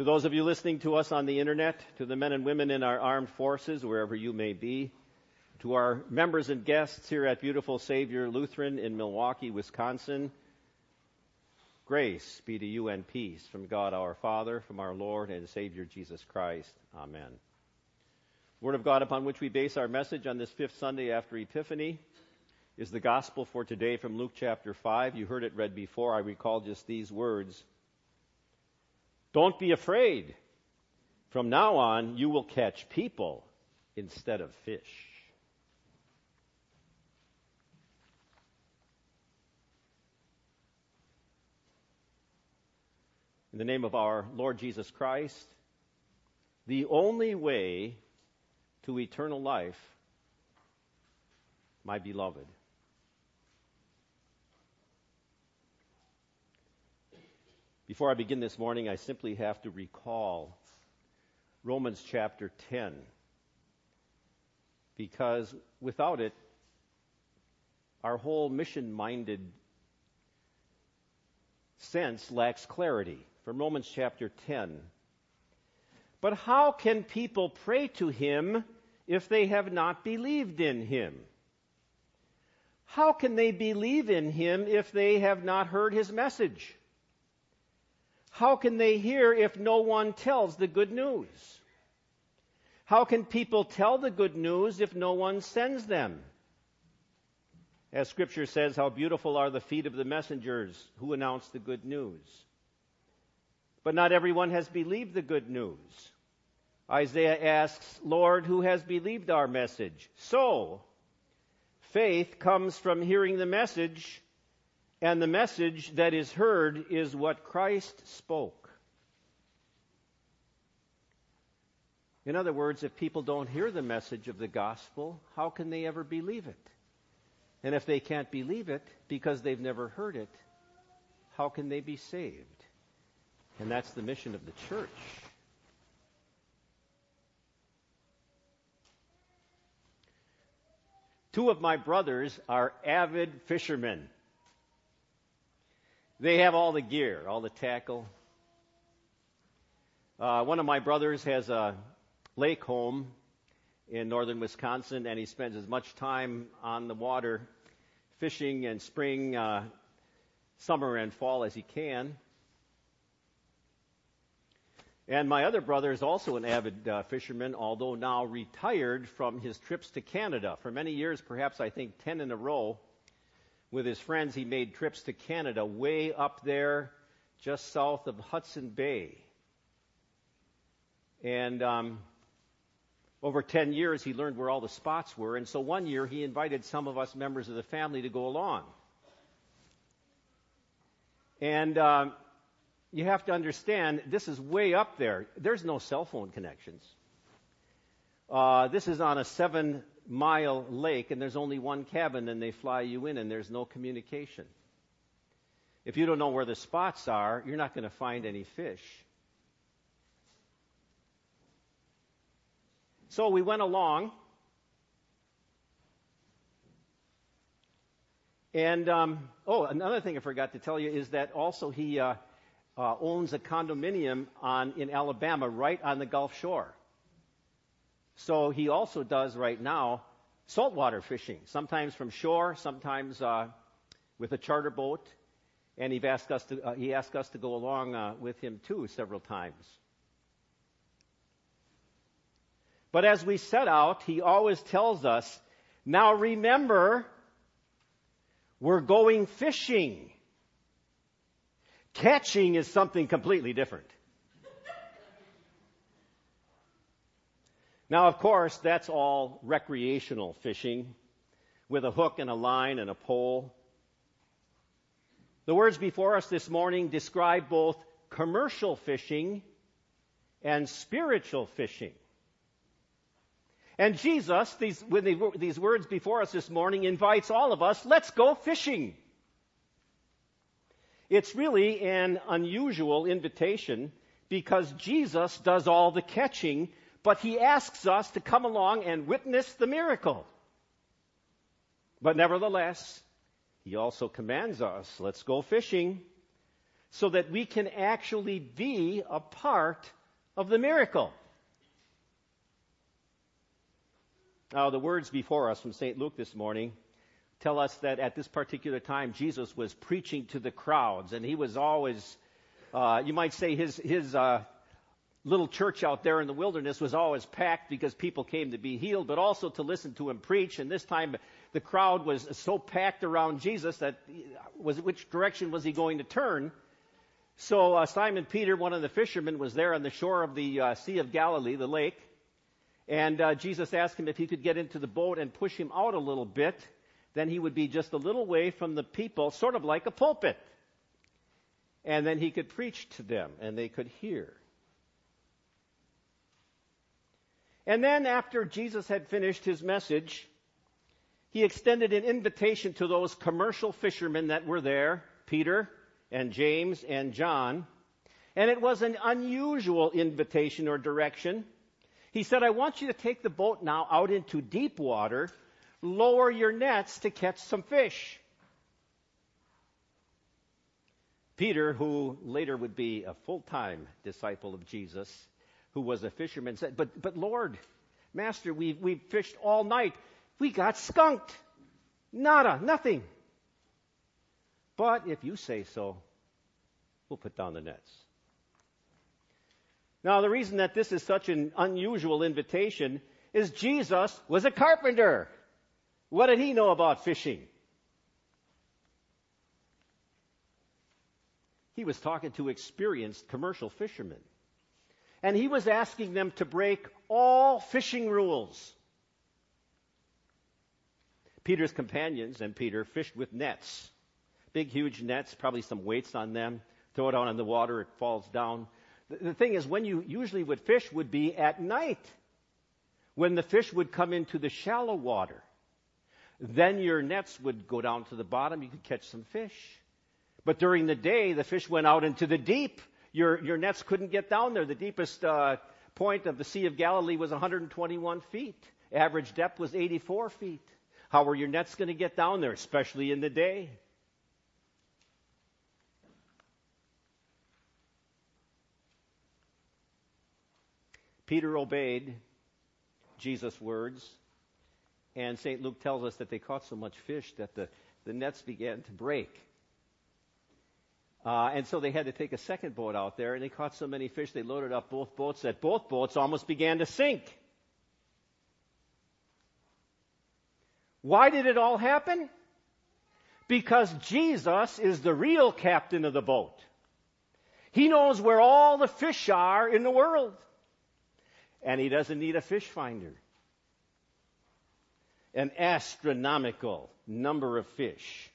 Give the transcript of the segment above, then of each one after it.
To those of you listening to us on the internet, to the men and women in our armed forces, wherever you may be, to our members and guests here at Beautiful Savior Lutheran in Milwaukee, Wisconsin, grace be to you and peace from God our Father, from our Lord and Savior Jesus Christ. Amen. Word of God upon which we base our message on this fifth Sunday after Epiphany is the gospel for today from Luke chapter 5. You heard it read before. I recall just these words. Don't be afraid. From now on, you will catch people instead of fish. In the name of our Lord Jesus Christ, the only way to eternal life, my beloved. Before I begin this morning, I simply have to recall Romans chapter 10. Because without it, our whole mission minded sense lacks clarity. From Romans chapter 10. But how can people pray to him if they have not believed in him? How can they believe in him if they have not heard his message? How can they hear if no one tells the good news? How can people tell the good news if no one sends them? As scripture says, how beautiful are the feet of the messengers who announce the good news. But not everyone has believed the good news. Isaiah asks, Lord, who has believed our message? So, faith comes from hearing the message, and the message that is heard is what Christ spoke. In other words, if people don't hear the message of the gospel, how can they ever believe it? And if they can't believe it because they've never heard it, how can they be saved? And that's the mission of the church. Two of my brothers are avid fishermen. They have all the gear, all the tackle. Uh, one of my brothers has a lake home in northern Wisconsin, and he spends as much time on the water fishing in spring, uh, summer, and fall as he can. And my other brother is also an avid uh, fisherman, although now retired from his trips to Canada. For many years, perhaps I think 10 in a row, with his friends, he made trips to Canada, way up there, just south of Hudson Bay. And um, over 10 years, he learned where all the spots were. And so one year, he invited some of us members of the family to go along. And um, you have to understand, this is way up there. There's no cell phone connections. Uh, this is on a seven mile lake and there's only one cabin and they fly you in and there's no communication. If you don't know where the spots are, you're not going to find any fish. So we went along. And, um, oh, another thing I forgot to tell you is that also he uh, uh, owns a condominium on, in Alabama right on the Gulf Shore. So he also does right now saltwater fishing, sometimes from shore, sometimes uh, with a charter boat. And he asked us to, uh, he asked us to go along uh, with him too several times. But as we set out, he always tells us, now remember, we're going fishing. Catching is something completely different. Now, of course, that's all recreational fishing with a hook and a line and a pole. The words before us this morning describe both commercial fishing and spiritual fishing. And Jesus, these, with these words before us this morning, invites all of us, let's go fishing. It's really an unusual invitation because Jesus does all the catching but he asks us to come along and witness the miracle. But nevertheless, he also commands us, let's go fishing. so that we can actually be a part of the miracle. Now, the words before us from St. Luke this morning tell us that at this particular time, Jesus was preaching to the crowds, and he was always, uh, you might say, his, his uh, little church out there in the wilderness was always packed because people came to be healed, but also to listen to him preach. And this time, the crowd was so packed around Jesus that was which direction was he going to turn? So uh, Simon Peter, one of the fishermen, was there on the shore of the uh, Sea of Galilee, the lake, and uh, Jesus asked him if he could get into the boat and push him out a little bit then he would be just a little way from the people, sort of like a pulpit. And then he could preach to them and they could hear. And then after Jesus had finished his message, he extended an invitation to those commercial fishermen that were there, Peter and James and John. And it was an unusual invitation or direction. He said, I want you to take the boat now out into deep water lower your nets to catch some fish. Peter, who later would be a full time disciple of Jesus, who was a fisherman, said, But, but Lord, Master, we've, we've fished all night. We got skunked. Nada, nothing. But if you say so, we'll put down the nets. Now, the reason that this is such an unusual invitation is Jesus was a carpenter. What did he know about fishing? He was talking to experienced commercial fishermen. And he was asking them to break all fishing rules. Peter's companions and Peter fished with nets. Big, huge nets, probably some weights on them. Throw it out in the water, it falls down. The, the thing is, when you usually would fish would be at night, when the fish would come into the shallow water. Then your nets would go down to the bottom. You could catch some fish. But during the day, the fish went out into the deep. Your, your nets couldn't get down there. The deepest uh, point of the Sea of Galilee was 121 feet. Average depth was 84 feet. How were your nets going to get down there, especially in the day? Peter obeyed Jesus' words and St. Luke tells us that they caught so much fish that the, the nets began to break. Uh, and so they had to take a second boat out there, and they caught so many fish, they loaded up both boats that both boats almost began to sink. Why did it all happen? Because Jesus is the real captain of the boat. He knows where all the fish are in the world. And he doesn't need a fish finder an astronomical number of fish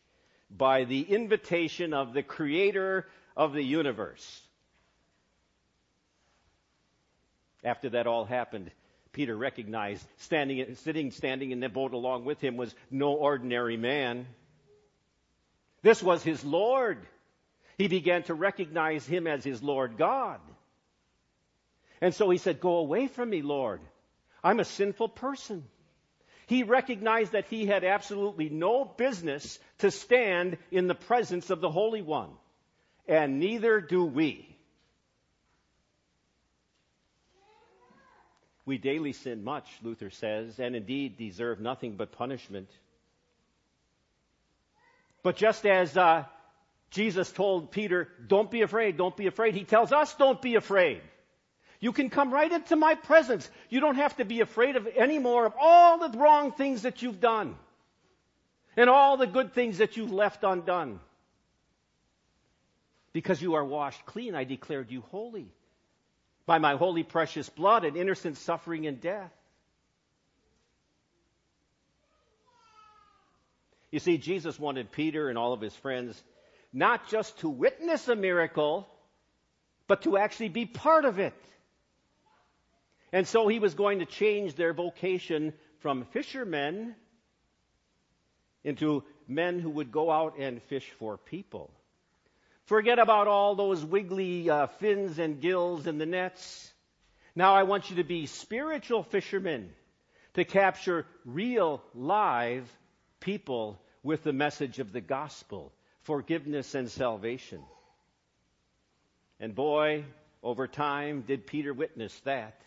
by the invitation of the creator of the universe. After that all happened, Peter recognized standing, sitting, standing in the boat along with him was no ordinary man. This was his Lord. He began to recognize him as his Lord God. And so he said, Go away from me, Lord. I'm a sinful person. He recognized that he had absolutely no business to stand in the presence of the Holy One. And neither do we. We daily sin much, Luther says, and indeed deserve nothing but punishment. But just as uh, Jesus told Peter, don't be afraid, don't be afraid, he tells us, don't be afraid. You can come right into my presence. You don't have to be afraid of any more of all the wrong things that you've done and all the good things that you've left undone. Because you are washed clean, I declared you holy by my holy precious blood and innocent suffering and death. You see, Jesus wanted Peter and all of his friends not just to witness a miracle, but to actually be part of it. And so he was going to change their vocation from fishermen into men who would go out and fish for people. Forget about all those wiggly uh, fins and gills in the nets. Now I want you to be spiritual fishermen to capture real, live people with the message of the gospel, forgiveness and salvation. And boy, over time, did Peter witness that.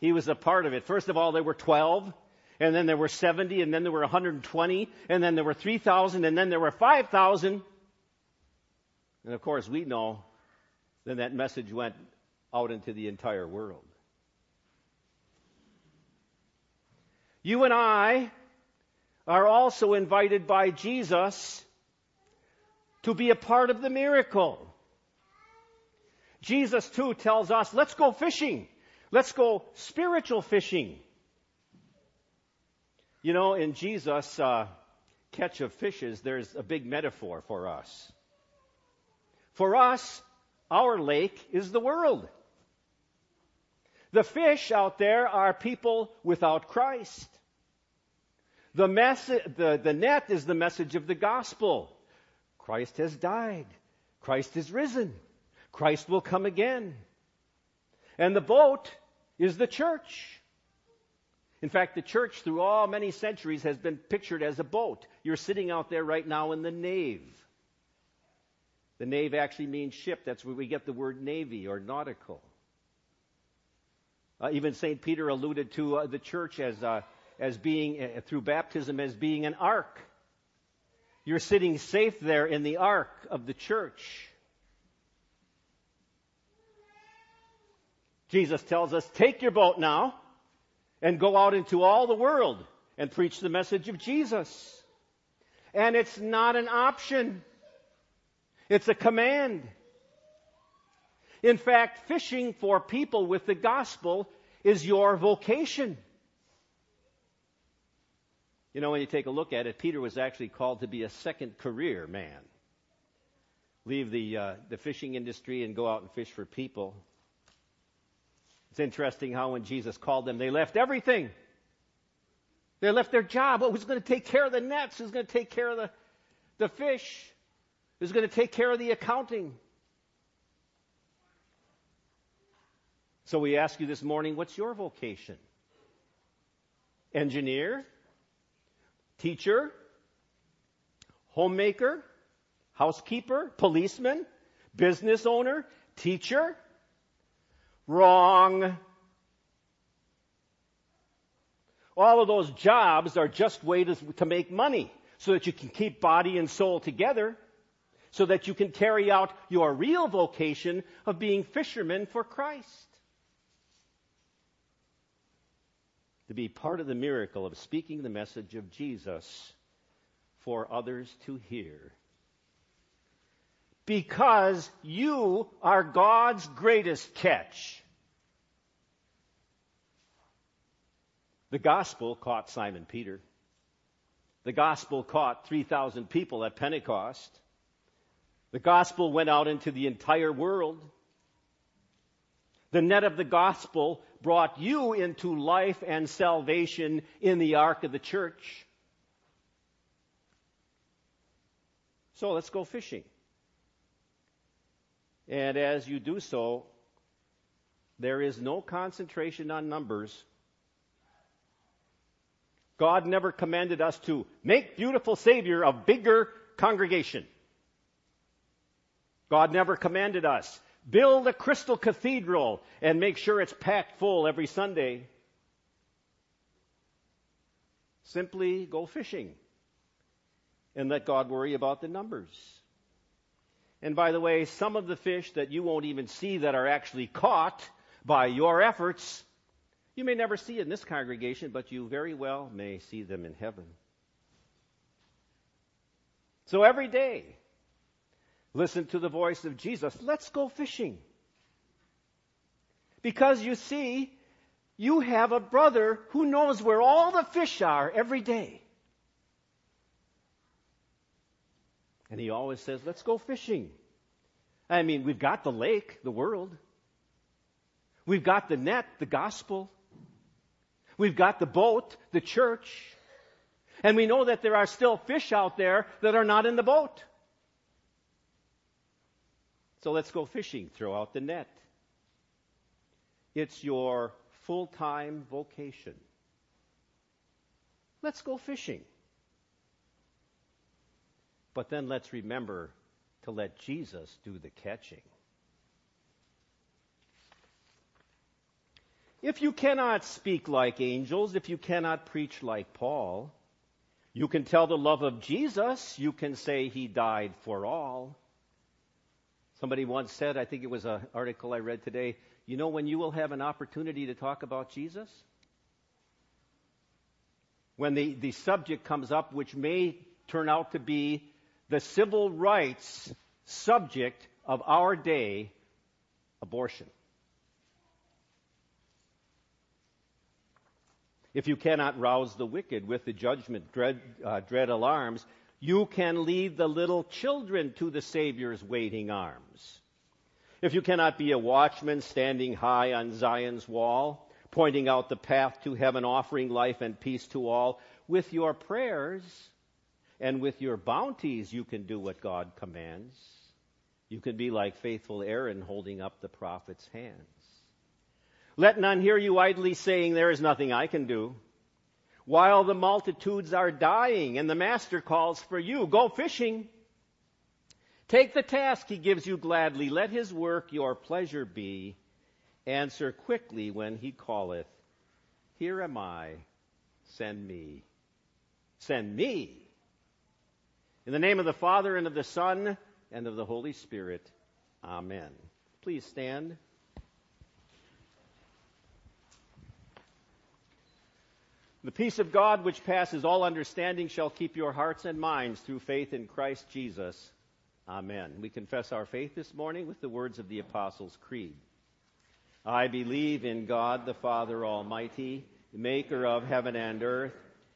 He was a part of it. First of all, there were 12, and then there were 70, and then there were 120, and then there were 3,000, and then there were 5,000. And of course, we know then that message went out into the entire world. You and I are also invited by Jesus to be a part of the miracle. Jesus too tells us, let's go fishing. Let's go spiritual fishing. You know, in Jesus' uh, catch of fishes, there's a big metaphor for us. For us, our lake is the world. The fish out there are people without Christ. The, mess- the, the net is the message of the gospel. Christ has died. Christ is risen. Christ will come again. And the boat is the church. In fact, the church through all many centuries has been pictured as a boat. You're sitting out there right now in the nave. The nave actually means ship. That's where we get the word navy or nautical. Uh, even St. Peter alluded to uh, the church as, uh, as being, uh, through baptism, as being an ark. You're sitting safe there in the ark of the church. Jesus tells us, take your boat now and go out into all the world and preach the message of Jesus. And it's not an option. It's a command. In fact, fishing for people with the gospel is your vocation. You know, when you take a look at it, Peter was actually called to be a second career man. Leave the, uh, the fishing industry and go out and fish for people. It's interesting how when Jesus called them, they left everything. They left their job. Who's going to take care of the nets? Who's going to take care of the, the fish? Who's going to take care of the accounting? So we ask you this morning, what's your vocation? Engineer? Teacher? Homemaker? Housekeeper? Policeman? Business owner? Teacher? Wrong. All of those jobs are just ways to make money so that you can keep body and soul together, so that you can carry out your real vocation of being fishermen for Christ. To be part of the miracle of speaking the message of Jesus for others to hear because you are God's greatest catch. The gospel caught Simon Peter. The gospel caught 3,000 people at Pentecost. The gospel went out into the entire world. The net of the gospel brought you into life and salvation in the ark of the church. So let's go fishing. And as you do so, there is no concentration on numbers. God never commanded us to make beautiful Savior a bigger congregation. God never commanded us build a crystal cathedral and make sure it's packed full every Sunday. Simply go fishing and let God worry about the numbers. And by the way, some of the fish that you won't even see that are actually caught by your efforts, you may never see in this congregation, but you very well may see them in heaven. So every day, listen to the voice of Jesus. Let's go fishing. Because you see, you have a brother who knows where all the fish are every day. And he always says, let's go fishing. I mean, we've got the lake, the world. We've got the net, the gospel. We've got the boat, the church. And we know that there are still fish out there that are not in the boat. So let's go fishing. Throw out the net. It's your full time vocation. Let's go fishing. But then let's remember to let Jesus do the catching. If you cannot speak like angels, if you cannot preach like Paul, you can tell the love of Jesus. You can say he died for all. Somebody once said, I think it was an article I read today, you know when you will have an opportunity to talk about Jesus? When the, the subject comes up, which may turn out to be the civil rights subject of our day, abortion. If you cannot rouse the wicked with the judgment dread, uh, dread alarms, you can lead the little children to the Savior's waiting arms. If you cannot be a watchman standing high on Zion's wall, pointing out the path to heaven, offering life and peace to all, with your prayers and with your bounties you can do what God commands. You can be like faithful Aaron holding up the prophet's hands. Let none hear you idly saying, There is nothing I can do. While the multitudes are dying and the master calls for you, go fishing. Take the task he gives you gladly. Let his work your pleasure be. Answer quickly when he calleth. Here am I. Send me. Send me. In the name of the Father and of the Son and of the Holy Spirit. Amen. Please stand. The peace of God, which passes all understanding, shall keep your hearts and minds through faith in Christ Jesus. Amen. We confess our faith this morning with the words of the Apostles' Creed. I believe in God the Father Almighty, maker of heaven and earth,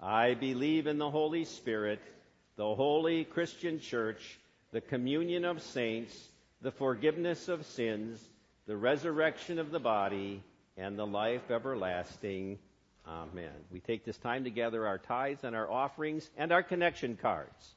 I believe in the Holy Spirit, the holy Christian church, the communion of saints, the forgiveness of sins, the resurrection of the body, and the life everlasting. Amen. We take this time to gather our tithes and our offerings and our connection cards.